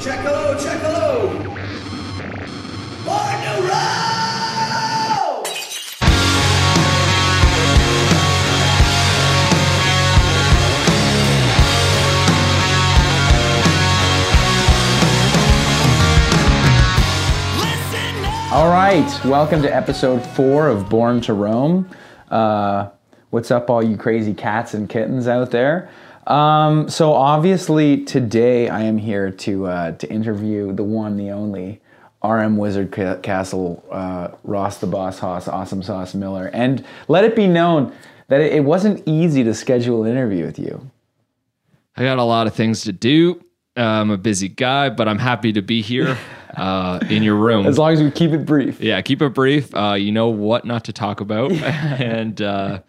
Check hello, check hello. Born to roll! All right, welcome to episode four of Born to Roam. Uh, what's up, all you crazy cats and kittens out there? Um, so obviously today I am here to uh, to interview the one, the only RM Wizard Ca- Castle, uh, Ross the Boss Hoss, Awesome Sauce Miller, and let it be known that it, it wasn't easy to schedule an interview with you. I got a lot of things to do. Uh, I'm a busy guy, but I'm happy to be here uh, in your room. As long as we keep it brief. yeah, keep it brief. Uh, you know what not to talk about, and uh,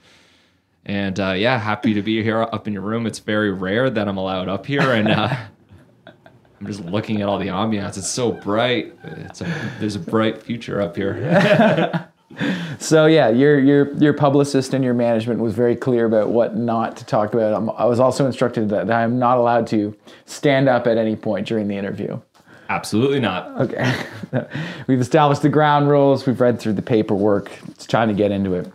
and uh, yeah, happy to be here up in your room. It's very rare that I'm allowed up here, and uh, I'm just looking at all the ambiance. It's so bright. It's a, there's a bright future up here. So yeah, your your your publicist and your management was very clear about what not to talk about. I'm, I was also instructed that I am not allowed to stand up at any point during the interview. Absolutely not. Okay, we've established the ground rules. We've read through the paperwork. It's time to get into it.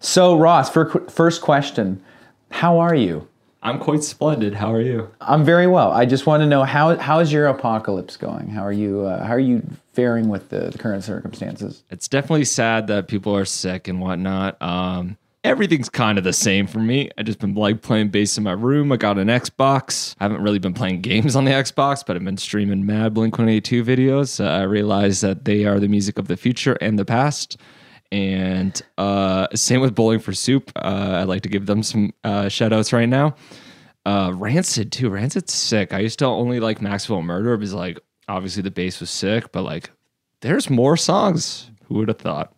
So Ross, for, first question, how are you? I'm quite splendid. How are you? I'm very well. I just want to know how how is your apocalypse going? How are you uh, how are you faring with the, the current circumstances? it's definitely sad that people are sick and whatnot. Um, everything's kind of the same for me. I just been like playing bass in my room. I got an Xbox. I haven't really been playing games on the Xbox, but I've been streaming mad Blink 182 videos. Uh, I realize that they are the music of the future and the past. And uh, same with Bowling for Soup. Uh, I'd like to give them some uh, shout outs right now. Uh, Rancid too. Rancid's sick. I used to only like Maxwell Murder because like obviously the bass was sick, but like there's more songs. Who would have thought?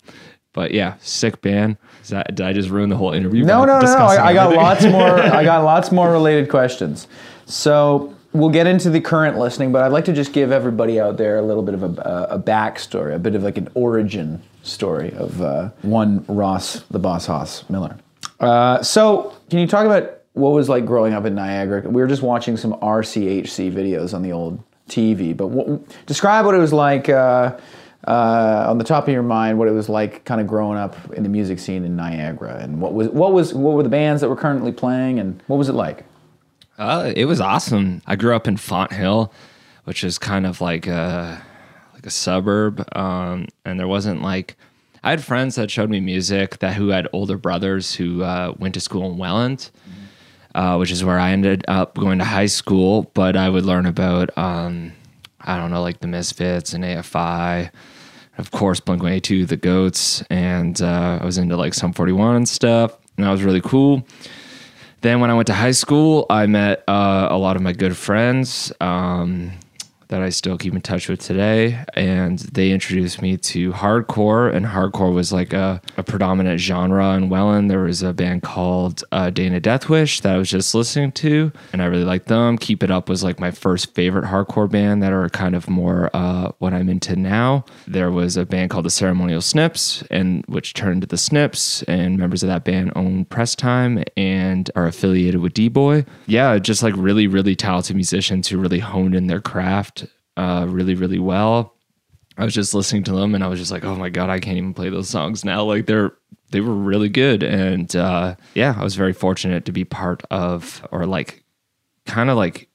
But yeah, sick band. Is that, did I just ruin the whole interview? No, no, no, no. I, I got lots more. I got lots more related questions. So we'll get into the current listening, but I'd like to just give everybody out there a little bit of a, a backstory, a bit of like an origin story of uh, one Ross, the Boss Hoss Miller. Uh, so can you talk about what was like growing up in Niagara? We were just watching some RCHC videos on the old TV, but what, describe what it was like. Uh, uh, on the top of your mind, what it was like, kind of growing up in the music scene in Niagara, and what was what was what were the bands that were currently playing, and what was it like? Uh, it was awesome. I grew up in Fonthill, which is kind of like a like a suburb, um, and there wasn't like I had friends that showed me music that who had older brothers who uh, went to school in Welland, uh, which is where I ended up going to high school. But I would learn about um, I don't know like the Misfits and AFI. Of course, Blink 182, the Goats, and uh, I was into like Sum 41 and stuff, and that was really cool. Then when I went to high school, I met uh, a lot of my good friends um, that I still keep in touch with today, and they introduced me to hardcore. And hardcore was like a, a predominant genre in Welland. There was a band called uh, Dana Deathwish that I was just listening to, and I really liked them. Keep It Up was like my first favorite hardcore band that are kind of more uh, what I'm into now. There was a band called the Ceremonial Snips, and which turned into the Snips, and members of that band own Press Time and are affiliated with D Boy. Yeah, just like really, really talented musicians who really honed in their craft uh, really, really well. I was just listening to them and I was just like, oh my god, I can't even play those songs now. Like they're they were really good, and uh, yeah, I was very fortunate to be part of or like kind of like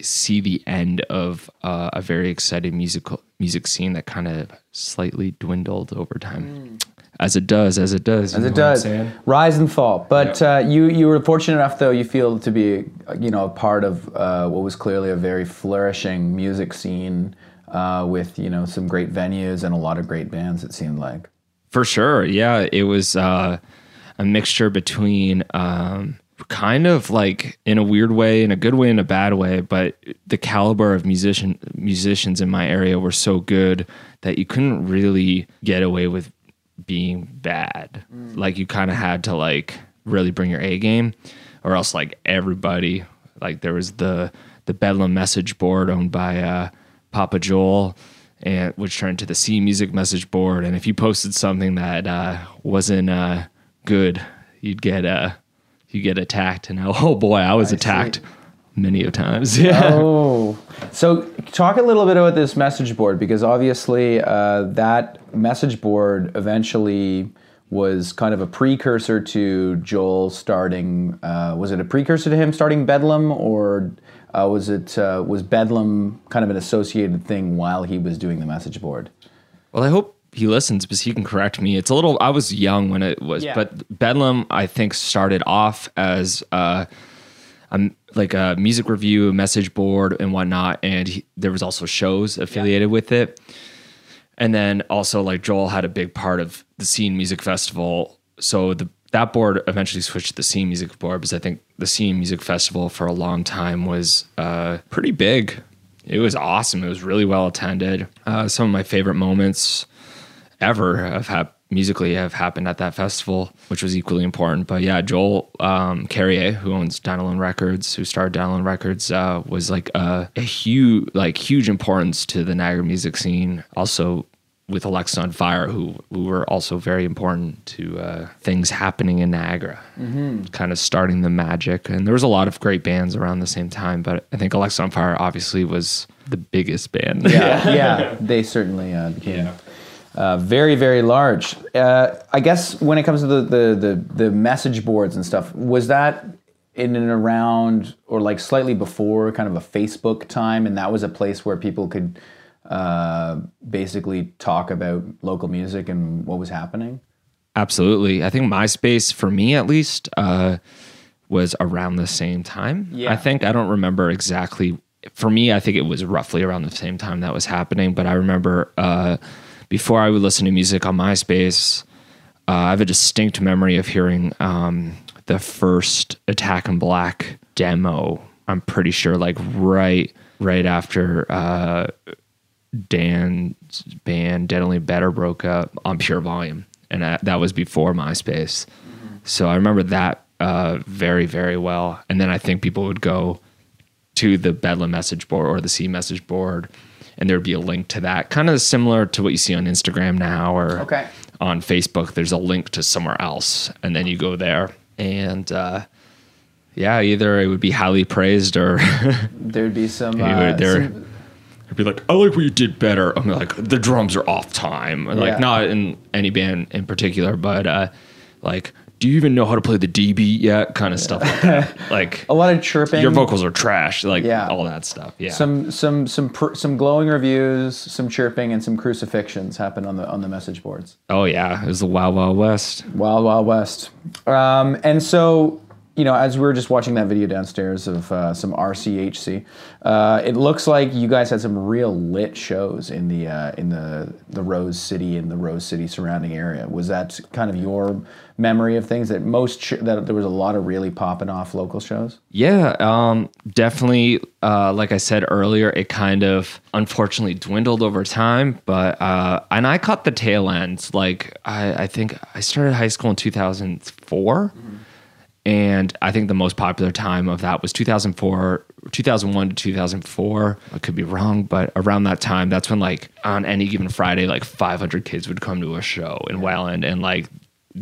see the end of uh, a very exciting musical music scene that kind of slightly dwindled over time, as it does, as it does, As it does, rise and fall. But uh, you you were fortunate enough, though, you feel to be you know a part of uh, what was clearly a very flourishing music scene uh, with you know some great venues and a lot of great bands. It seemed like. For sure. Yeah. It was uh, a mixture between um, kind of like in a weird way, in a good way, in a bad way, but the caliber of musician musicians in my area were so good that you couldn't really get away with being bad. Like you kind of had to like really bring your A game or else like everybody like there was the the Bedlam message board owned by uh, Papa Joel and which turned to the Scene Music message board. And if you posted something that uh, wasn't uh, good, you'd get uh, you get attacked. And oh boy, I was I attacked see. Many of times. Yeah. Oh, so talk a little bit about this message board because obviously uh, that message board eventually was kind of a precursor to Joel starting. Uh, was it a precursor to him starting Bedlam, or uh, was it uh, was Bedlam kind of an associated thing while he was doing the message board? Well, I hope he listens because he can correct me. It's a little. I was young when it was, Yeah. but Bedlam I think started off as uh, a, like a music review, message board, and whatnot, and he, there was also shows affiliated with it. And then also like Joel had a big part of the Scene Music Festival, so the that board eventually switched to the Scene Music Board because I think the Scene Music Festival for a long time was uh, pretty big. It was awesome. It was really well attended. Uh, some of my favorite moments ever have hap- musically have happened at that festival, which was equally important. But yeah, Joel um, Carriere, who owns Dine Alone Records, who started Dine Alone Records, uh, was like a, a huge, like huge importance to the Niagara music scene. Also with Alexisonfire, who who were also very important to uh, things happening in Niagara, kind of starting the magic. And there was a lot of great bands around the same time, but I think Alexisonfire obviously was the biggest band. Yeah, yeah, they certainly uh, became uh, very, very large. Uh, I guess when it comes to the, the the the message boards and stuff, was that in and around or like slightly before kind of a Facebook time, and that was a place where people could uh, basically talk about local music and what was happening. Absolutely. I think MySpace, for me at least, uh, was around the same time. Yeah. I think I don't remember exactly. For me, I think it was roughly around the same time that was happening. But I remember uh, before I would listen to music on MySpace, uh, I have a distinct memory of hearing um, the first Attack in Black demo. I'm pretty sure, like right right after uh, Dan's band Dead Only Better broke up on Pure Volume, and that, that was before MySpace. So I remember that uh, very very well. And then I think people would go to the Bedlam message board or the Scene message board, and there'd be a link to that, kind of similar to what you see on Instagram now or Okay. on Facebook. There's a link to somewhere else, and then you go there, and uh, yeah, either it would be highly praised or There'd be some. Uh, there- some- I'd be like, I like what you did better. I'm like, the drums are off time. Like, Yeah. not in any band in particular, but uh, like, do you even know how to play the DB yet? Kind of stuff like that. Like, a lot of chirping. your vocals are trash. Like, Yeah. all that stuff. Yeah. Some some some pr- some glowing reviews, some chirping, and some crucifixions happen on the on the message boards. oh, yeah. It was the Wild Wild West. Wild Wild West. Um, and so, you know, as we were just watching that video downstairs of uh, some RCHC, uh, it looks like you guys had some real lit shows in the uh, in the the Rose City and the Rose City surrounding area. Was that kind of your memory of things that most sh- that there was a lot of really popping off local shows? Yeah, um, definitely. Uh, like I said earlier, it kind of unfortunately dwindled over time, but uh, and I caught the tail end. Like I, I think I started high school in 2004, and I think the most popular time of that was 2004, 2001 to 2004. I could be wrong, but around that time, that's when like on any given Friday, like 500 kids would come to a show in Welland, and like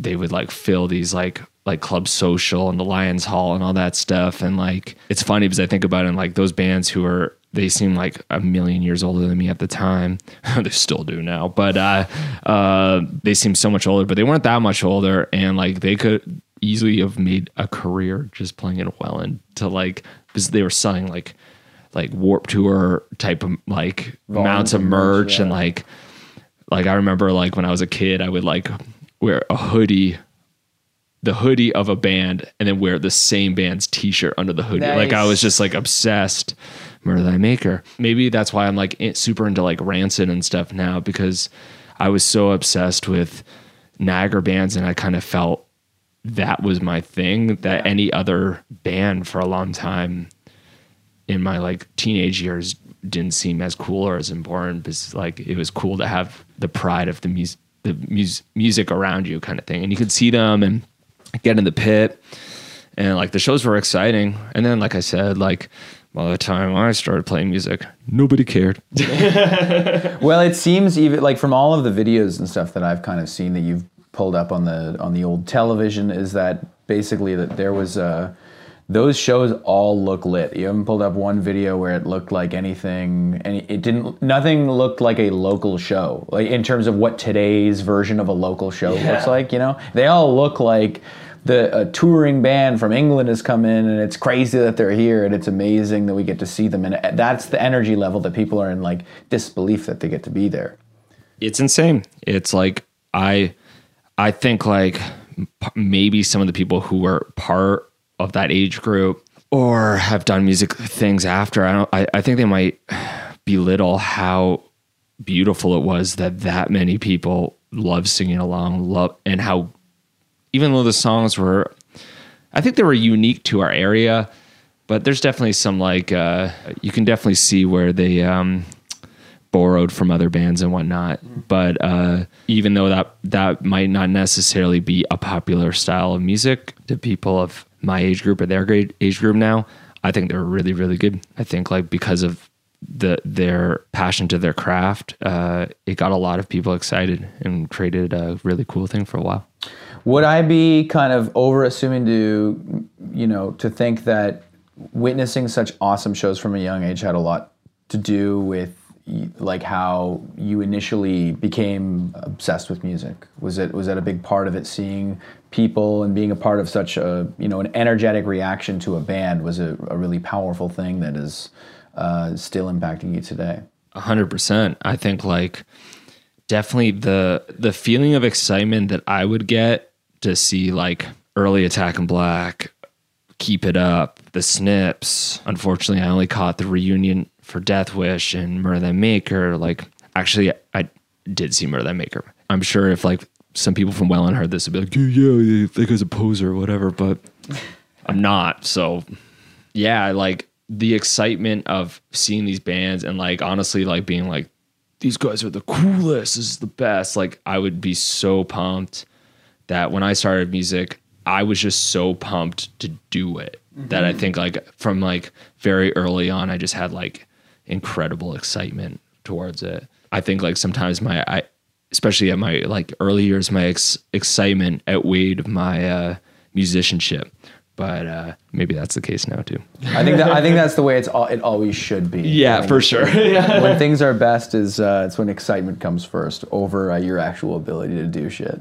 they would like fill these like like club social and the lions hall and all that stuff. And like it's funny because i think about it and like those bands who are they seem like a million years older than me at the time. They still do now. But uh uh they seem so much older but they weren't that much older. And like they could easily have made a career just playing in welland to like because they were selling like like warp tour type of like amounts of merch, merch and like like I remember like when I was a kid, I would like wear a hoodie, the hoodie of a band, and then wear the same band's T-shirt under the hoodie. Like I was just like obsessed. Murder Thy Maker. Maybe that's why I'm like super into like Rancid and stuff now because I was so obsessed with Niagara bands, and I kind of felt that was my thing. That any other band for a long time in my like teenage years didn't seem as cool or as important because like it was cool to have the pride of the music the mus- music around you kind of thing. And you could see them and get in the pit. And like the shows were exciting. And then like i said like by the time i started playing music nobody cared. Well, it seems even like from all of the videos and stuff that I've kind of seen that you've pulled up on the on the old television is that basically that there was a those shows all look lit. You haven't pulled up one video where it looked like anything, and it didn't. Nothing looked like a local show, like in terms of what today's version of a local show Yeah. looks like. You know, they all look like the a touring band from England has come in, and it's crazy that they're here, and it's amazing that we get to see them, and uh, that's the energy level that people are in like disbelief that they get to be there. it's insane. It's like I I think like maybe some of the people who were part of that age group or have done music things after I don't I, I think they might belittle how beautiful it was that that many people love singing along love and how even though the songs were I think they were unique to our area but there's definitely some like uh, you can definitely see where they um, borrowed from other bands and whatnot. But uh, even though that that might not necessarily be a popular style of music to people of my age group or their grade age group now, I think they're really really good. I think like because of the their passion to their craft, uh, it got a lot of people excited and created a really cool thing for a while. Would I be kind of over assuming to, you know, to think that witnessing such awesome shows from a young age had a lot to do with like how you initially became obsessed with music? Was it was that a big part of it? Seeing people and being a part of such a you know an energetic reaction to a band was a, a really powerful thing that is uh, still impacting you today. A hundred percent. I think like definitely the the feeling of excitement that I would get to see like early Attack in Black, Keep It Up, the Snips. Unfortunately, I only caught the reunion for Death Wish and Murder Thy Maker. Like, actually, I did see Murder Thy Maker. I'm sure if like some people from Welland heard this, would be like, yeah, yeah, that guy's a poser or whatever. But I'm not. So yeah, like the excitement of seeing these bands and like honestly like being like these guys are the coolest, this is the best. Like I would be so pumped that when I started music, I was just so pumped to do it that I mm-hmm. think like from like very early on I just had like incredible excitement towards it. I think like sometimes my I especially at my like early years my ex- excitement outweighed my uh musicianship. But uh maybe that's the case now too. I think that I think that's the way it's all, it always should be. Yeah, When- for sure. when things are best is uh, it's when excitement comes first over uh, your actual ability to do shit.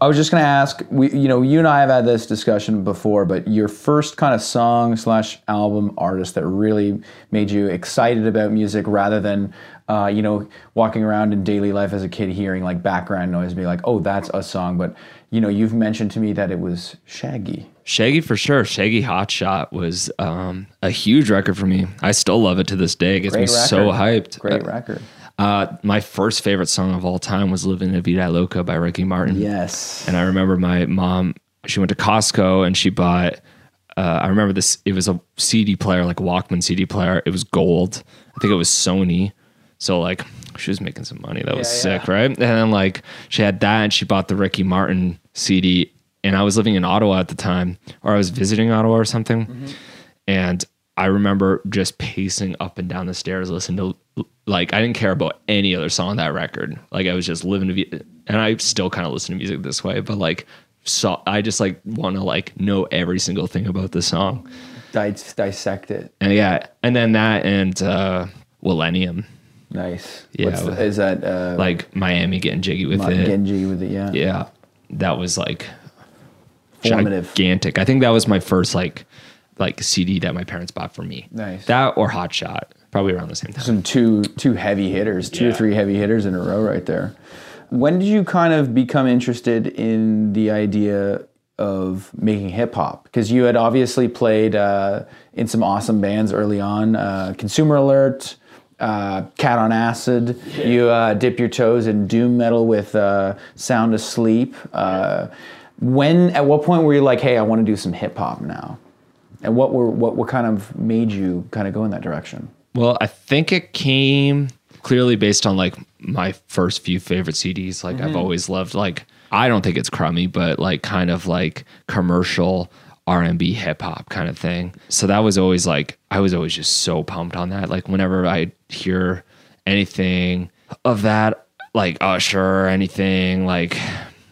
I was just gonna ask, we, you know, you and I have had this discussion before, but your first kind of song slash album artist that really made you excited about music, rather than, uh, you know, walking around in daily life as a kid hearing like background noise, be like, oh, that's a song. But you know, you've mentioned to me that it was Shaggy. Shaggy for sure. Shaggy Hot Shot was um, a huge record for me. I still love it to this day. It gets me Great so hyped. Great Uh, record. Uh, my first favorite song of all time was "Living La Vida Loca" by Ricky Martin. Yes. And I remember my mom. She went to Costco and she bought. Uh, I remember this. It was a CD player, like a Walkman CD player. It was gold. I think it was Sony. So like she was making some money. That was Yeah, sick, right? And then like she had that, and she bought the Ricky Martin CD. And I was living in Ottawa at the time, or I was visiting Ottawa or something. And I remember just pacing up and down the stairs, listening to like I didn't care about any other song on that record. Like I was just living to be, and I still kind of listen to music this way, but like so I just like want to like know every single thing about the song. Dis- dissect it. And yeah, and then that and uh Millennium, Nice. Yeah, What's the- is that uh, like Miami getting jiggy with it. Genji with it? Yeah. yeah, that was like Formative. gigantic. I think that was my first like like a CD that my parents bought for me. Nice. That or Hot Shot, probably around the same time. Some two two heavy hitters, two or three heavy hitters in a row right there. When did you kind of become interested in the idea of making hip hop? Because you had obviously played uh, in some awesome bands early on. Uh, Consumer Alert, uh, Cat on Acid. You uh, dip your toes in doom metal with uh, Sound Asleep. Uh, when at what point were you like, hey, I want to do some hip hop now? And what were what what kind of made you kind of go in that direction? Well, I think it came clearly based on like my first few favorite CDs. Like I've mm-hmm. always loved like I don't think it's crummy, but like kind of like commercial R&B hip hop kind of thing. So that was always like I was always just so pumped on that. Like whenever I hear anything of that like Usher or anything like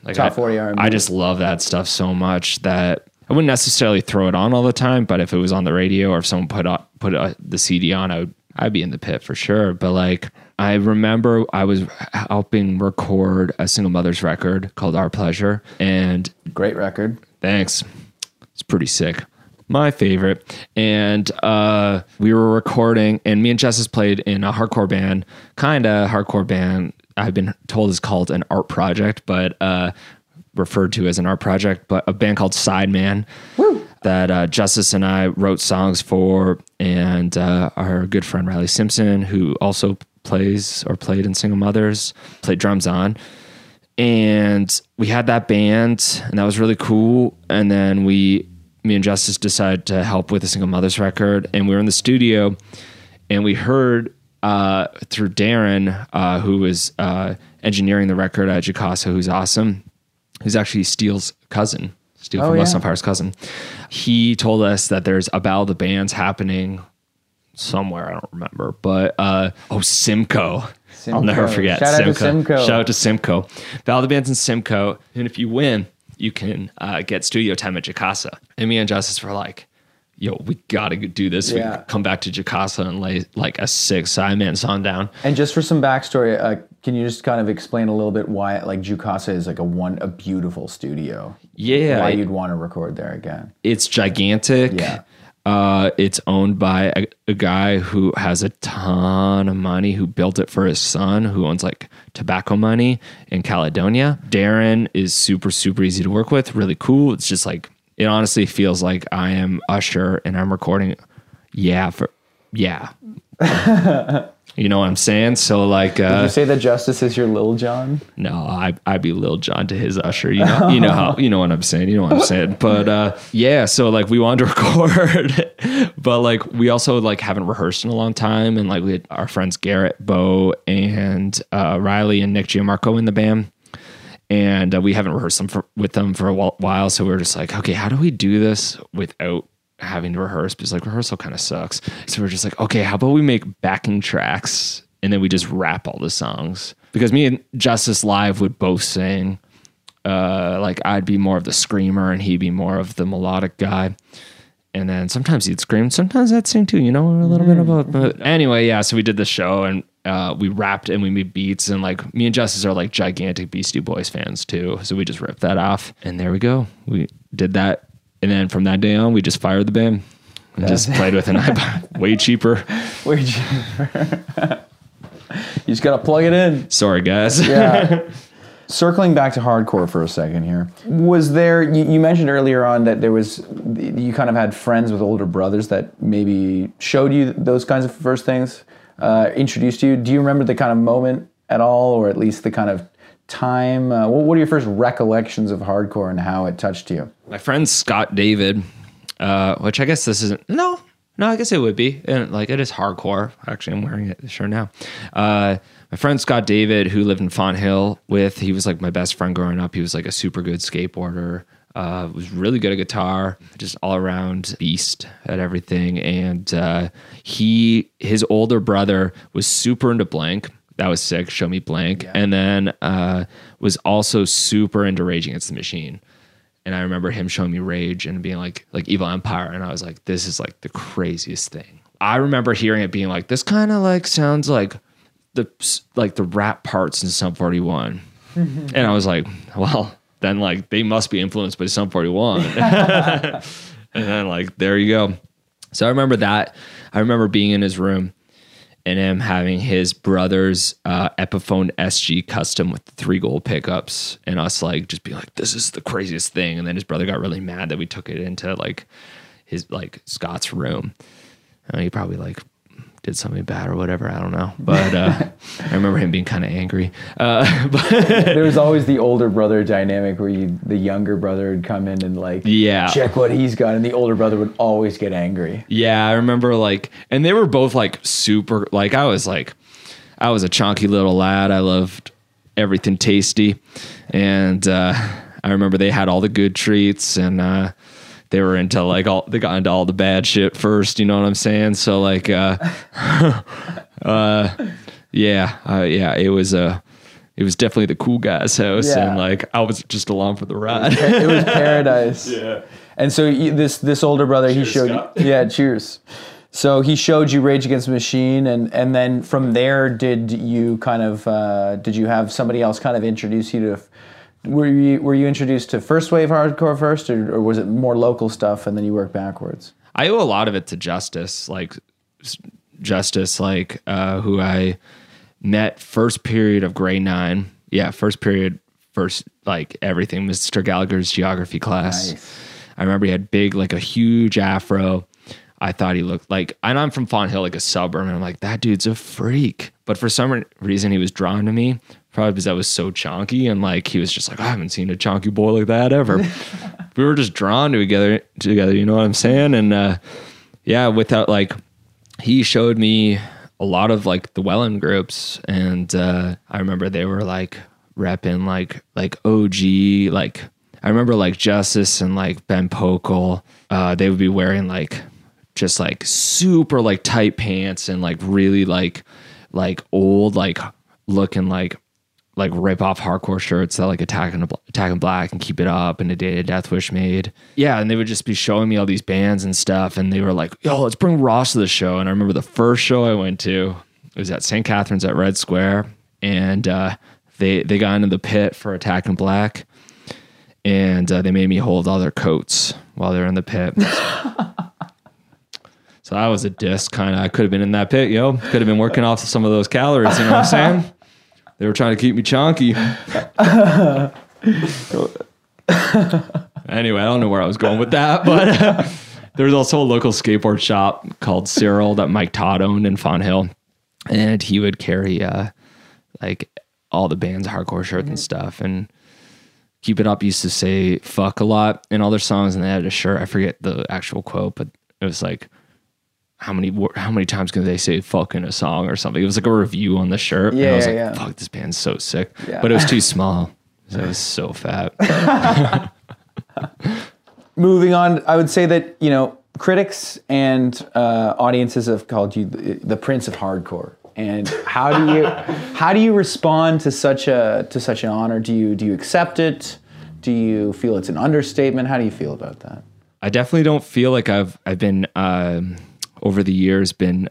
like Top I, 40 R&B. I just love that stuff so much that I wouldn't necessarily throw it on all the time, but if it was on the radio or if someone put on, put uh the CD on, I would I'd be in the pit for sure. But like I remember I was helping record a single mother's record called Our Pleasure, and Great record. Thanks. It's pretty sick. My favorite. And uh, we were recording, and me and Jess has played in a hardcore band, kind of hardcore band. I've been told is called an art project, but uh, referred to as an art project, but a band called Sideman that uh, Justice and I wrote songs for, and uh, our good friend Riley Simpson, who also plays or played in Single Mothers, played drums on. And we had that band and that was really cool. And then we me and justice decided to help with a single mother's record. And we were in the studio and we heard uh, through darren uh, who was uh, engineering the record at Jukasa, who's awesome who's actually steele's cousin steel Oh, from yeah. on Fire's cousin he told us that there's a battle of the bands happening somewhere i don't remember but uh, oh simcoe I'll never forget. Shout out to Simcoe. Shout out to Simcoe. Battle of the Bands in Simcoe. And if you win, you can uh, get studio time at Jukasa. And me and Justice were like, yo, we got to do this. We Yeah. can come back to Jukasa and lay like a six Sideman song down. And just for some backstory, uh, can you just kind of explain a little bit why like Jukasa is like a one a beautiful studio? Yeah. Why it- you'd want to record there again? it's gigantic. Yeah. Uh, it's owned by a, a guy who has a ton of money who built it for his son who owns like tobacco money in Caledonia. Darren is super, super easy to work with, really cool. It's just like, it honestly feels like I am Usher and I'm recording. Yeah. For, yeah. you know what I'm saying? So like, Did uh, you say that Justice is your Lil Jon? no, I I'd be Lil Jon to his Usher. You know, you know how you know what I'm saying. You know what I'm saying. But uh, yeah, so like we wanted to record, but like we also like haven't rehearsed in a long time, and like we had our friends Garrett, Bo, and uh, Riley and Nick Giamarco in the band. And uh, we haven't rehearsed them for, with them for a while, so we are just like, okay, how do we do this without having to rehearse? Because like rehearsal kind of sucks. So we're just like, okay, how about we make backing tracks and then we just rap all the songs? Because me and Justice Live would both sing. Uh, like I'd be more of the screamer and he'd be more of the melodic guy. And then sometimes he'd scream, sometimes I'd sing too, you know, a little bit of both. But anyway, yeah, so we did the show and uh, we rapped and we made beats. And like me and Justice are like gigantic Beastie Boys fans too. So we just ripped that off. And there we go. We did that. And then from that day on, we just fired the band and just played with an iPod. Way cheaper. Wait, you just gotta plug it in. Sorry, guys. Yeah. Circling back to hardcore for a second here, was there? You, you mentioned earlier on that there was you kind of had friends with older brothers that maybe showed you those kinds of first things, uh, introduced you. Do you remember the kind of moment at all, or at least the kind of time? Uh, what, are your first recollections of hardcore and how it touched you? my friend Scott David, uh, which I guess this isn't. No, no, I guess it would be. And like it is hardcore. Actually, I'm wearing it sure now. Uh, my friend Scott David, who lived in Fonthill with, he was like my best friend growing up. He was like a super good skateboarder. Uh, was really good at guitar, just all around beast at everything. And uh, he, his older brother, was super into Blink. That was sick. Show me Blink, and then uh, was also super into Rage Against the Machine and I remember him showing me Rage and being like like Evil Empire, and I was like, this is like the craziest thing. I remember hearing it being like, this kind of like sounds like the like the rap parts in Sum 41, and I was like, well, then like they must be influenced by Sum 41, and then like there you go. So I remember that. I remember being in his room and him having his brother's uh, Epiphone SG custom with three gold pickups, and us like just being like, "This is the craziest thing." And then his brother got really mad that we took it into like his like Scott's room. Uh, he probably like did something bad or whatever. I don't know, but uh, I remember him being kind of angry. Uh, but there was always the older brother dynamic where you, the younger brother would come in and like Yeah. check what he's got, and the older brother would always get angry. Yeah, I remember like, and they were both like super. Like I was like, I was a chunky little lad. I loved everything tasty, and uh, I remember they had all the good treats, and uh, they were into like all. They got into all the bad shit first. You know what I'm saying? So like, uh, uh, yeah, uh, yeah, it was Uh, it was definitely the cool guy's house, Yeah. and like I was just along for the ride. It was paradise. yeah. And so you, this this older brother, he showed Scott. you. Yeah, cheers. So he showed you Rage Against the Machine, and and then from there, did you kind of uh, did you have somebody else kind of introduce you to? Were you were you introduced to first wave hardcore first, or, or was it more local stuff, and then you work backwards? I owe a lot of it to Justice, like Justice, like uh, who I met first period of grade nine. Yeah, first period, first like everything. Mr. Gallagher's geography class. Nice. I remember he had big, like a huge afro. I thought he looked like, and I'm from Fonthill, like a suburb, and I'm like, that dude's a freak. But for some reason, he was drawn to me, probably because I was so chonky, and like he was just like, I haven't seen a chonky boy like that ever. we were just drawn to together, together. You know what I'm saying? And uh, yeah, without like, he showed me a lot of like the Welland groups, and uh, I remember they were like repping like like OG like I remember like Justice and like Ben Pokel, uh, they would be wearing like just like super like tight pants and like really like like old like looking like like rip off hardcore shirts that like attack and attack and black and keep it up and a day of death wish made. Yeah and they would just be showing me all these bands and stuff and they were like yo let's bring ross to the show. And i remember the first show i went to it was at st Catharines at red square and uh they they got into the pit for attack and black and uh, they made me hold all their coats while they're in the pit. So that was a disc kind of i could have been in that pit yo. Could have been working off some of those calories you know what i'm saying they were trying to keep me chunky. anyway, I don't know where I was going with that, but there was also a local skateboard shop called Cyril that Mike Todd owned in Fonthill, and he would carry uh, like all the band's hardcore shirts and stuff. And Keep It Up used to say "fuck" a lot in all their songs, and they had a shirt. I forget the actual quote, but it was like how many how many times can they say fuck in a song or something? It was like a review on the shirt. and I Yeah, was yeah, like, yeah. fuck, this band's so sick. Yeah. But it was too small. So it was so fat. Moving on, I would say that you know critics and uh, audiences have called you the, the prince of hardcore. And how do you how do you respond to such a to such an honor? Do you do you accept it? Do you feel it's an understatement? How do you feel about that? I definitely don't feel like I've I've been um, over the years been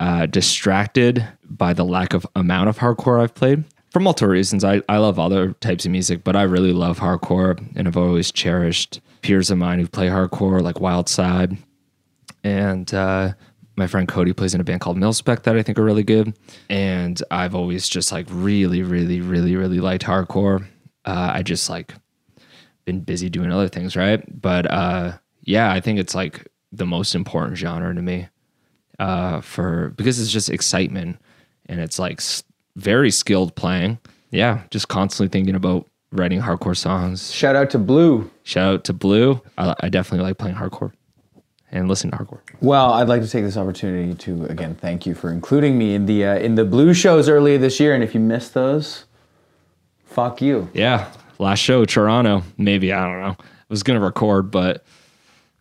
uh, distracted by the lack of amount of hardcore I've played for multiple reasons. I, I love other types of music, but I really love hardcore, and I've always cherished peers of mine who play hardcore, like Wild Side, and uh, my friend Cody plays in a band called Milspec that I think are really good. And I've always just like really, really, really, really liked hardcore. Uh, I just like been busy doing other things, right? But uh, yeah, I think it's like the most important genre to me uh, for because it's just excitement and it's like very skilled playing. Yeah, just constantly thinking about writing hardcore songs. Shout out to Blue. Shout out to Blue. I, I definitely like playing hardcore and listening to hardcore. Well, I'd like to take this opportunity to again thank you for including me in the uh, in the Blue shows earlier this year. And if you missed those, fuck you. Yeah, last show Toronto. Maybe I don't know. I was gonna record, but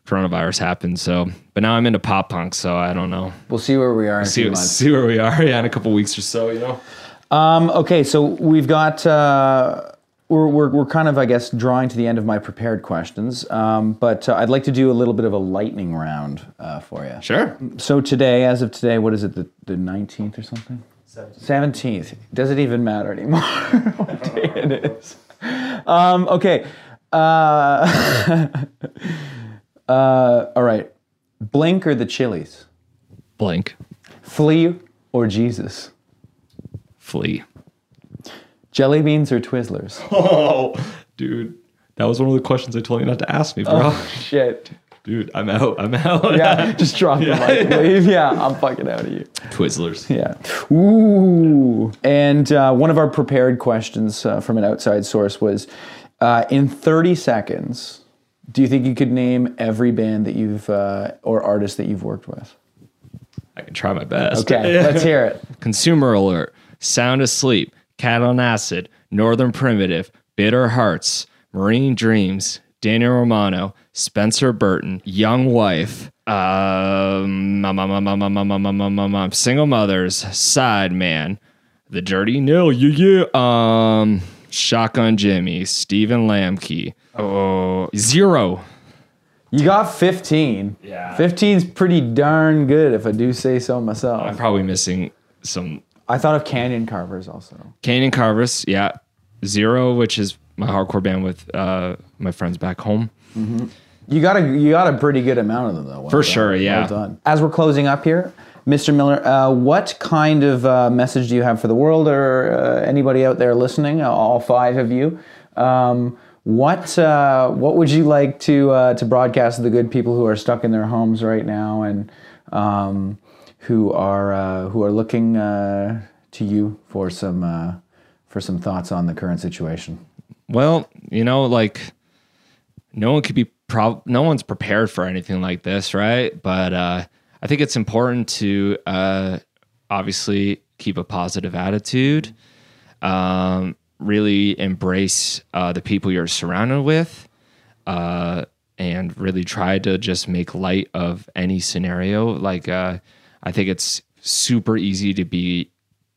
coronavirus happened. So, but now I'm into pop punk, so I don't know. We'll see where we are in a See, see where we are. Yeah, in a couple weeks or so. You know. Um, okay, so we've got uh, we're, we're we're kind of I guess drawing to the end of my prepared questions, um, but uh, I'd like to do a little bit of a lightning round uh, for you. Sure. So today, as of today, what is it? The the nineteenth or something? Seventeenth. Does it even matter anymore what day it is? Um, okay. Uh, all right. Blink or the Chili's? Blink. Flea or Jesus? Flea. Jelly beans or Twizzlers? Oh, dude. That was one of the questions I told you not to ask me, bro. Oh, Shit. Dude, I'm out. I'm out. Yeah, just drop the mic, please. Yeah, I'm fucking out of you. Twizzlers. Yeah. Ooh. And uh, one of our prepared questions uh, from an outside source was uh, in 30 seconds, do you think you could name every band that you've uh, or artist that you've worked with? I can try my best. Okay, let's hear it. Consumer Alert, Sound Asleep, Cat on Acid, Northern Primitive, Bitter Hearts, Marine Dreams, Daniel Romano, Spencer Burton, Young Wife, um, Single Mothers, Sideman, The Dirty Nil, yeah, yeah, um, Shotgun Jimmy, Stephen Lambke oh, Zero, You got 15. Yeah. 15's pretty darn good if I do say so myself. I'm probably missing some I thought of Canyon Carvers also. Canyon Carvers, yeah. Zero, which is my hardcore band with uh, my friends back home. You got a you got a pretty good amount of them though. Well For done. sure, yeah. Well done. As we're closing up here, Mr. Miller, uh, what kind of uh, message do you have for the world or uh, anybody out there listening? uh, All five of you. Um, what uh, what would you like to uh, to broadcast to the good people who are stuck in their homes right now and um, who are uh, who are looking uh, to you for some uh, for some thoughts on the current situation? Well, you know, like no one could be prob no one's prepared for anything like this, right? But uh I think it's important to obviously keep a positive attitude. Um really embrace uh the people you're surrounded with. Uh and really try to just make light of any scenario. Like uh I think it's super easy to be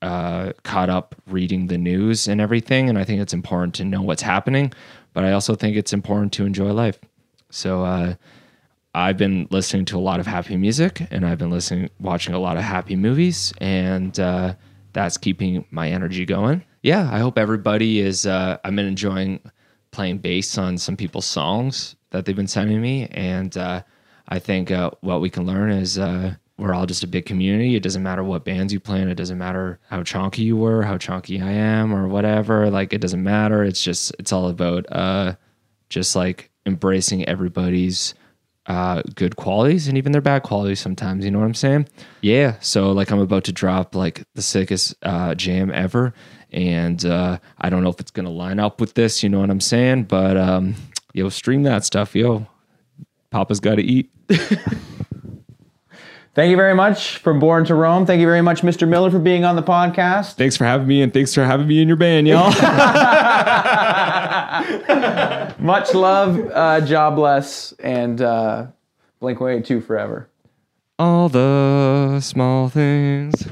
uh, caught up reading the news and everything. And I think it's important to know what's happening, but I also think it's important to enjoy life. So uh, I've been listening to a lot of happy music and I've been listening, watching a lot of happy movies, and uh, that's keeping my energy going. Yeah, I hope everybody is. Uh, I've been enjoying playing bass on some people's songs that they've been sending me, and uh, I think uh, what we can learn is uh, we're all just a big community. It doesn't matter what bands you play in. It doesn't matter how chonky you were, how chonky I am, or whatever. Like it doesn't matter. It's just it's all about uh, just like embracing everybody's uh, good qualities and even their bad qualities sometimes. You know what I'm saying? Yeah. So like I'm about to drop like the sickest uh, jam ever, and uh, I don't know if it's gonna line up with this. You know what I'm saying? But um, yo, stream that stuff, yo. Papa's got to eat. Thank you very much from Born to Roam. Thank you very much, Mr. Miller, for being on the podcast. Thanks for having me, and thanks for having me in your band, y'all. Much love, uh, jobless, and uh, Blink 182 forever. All the small things.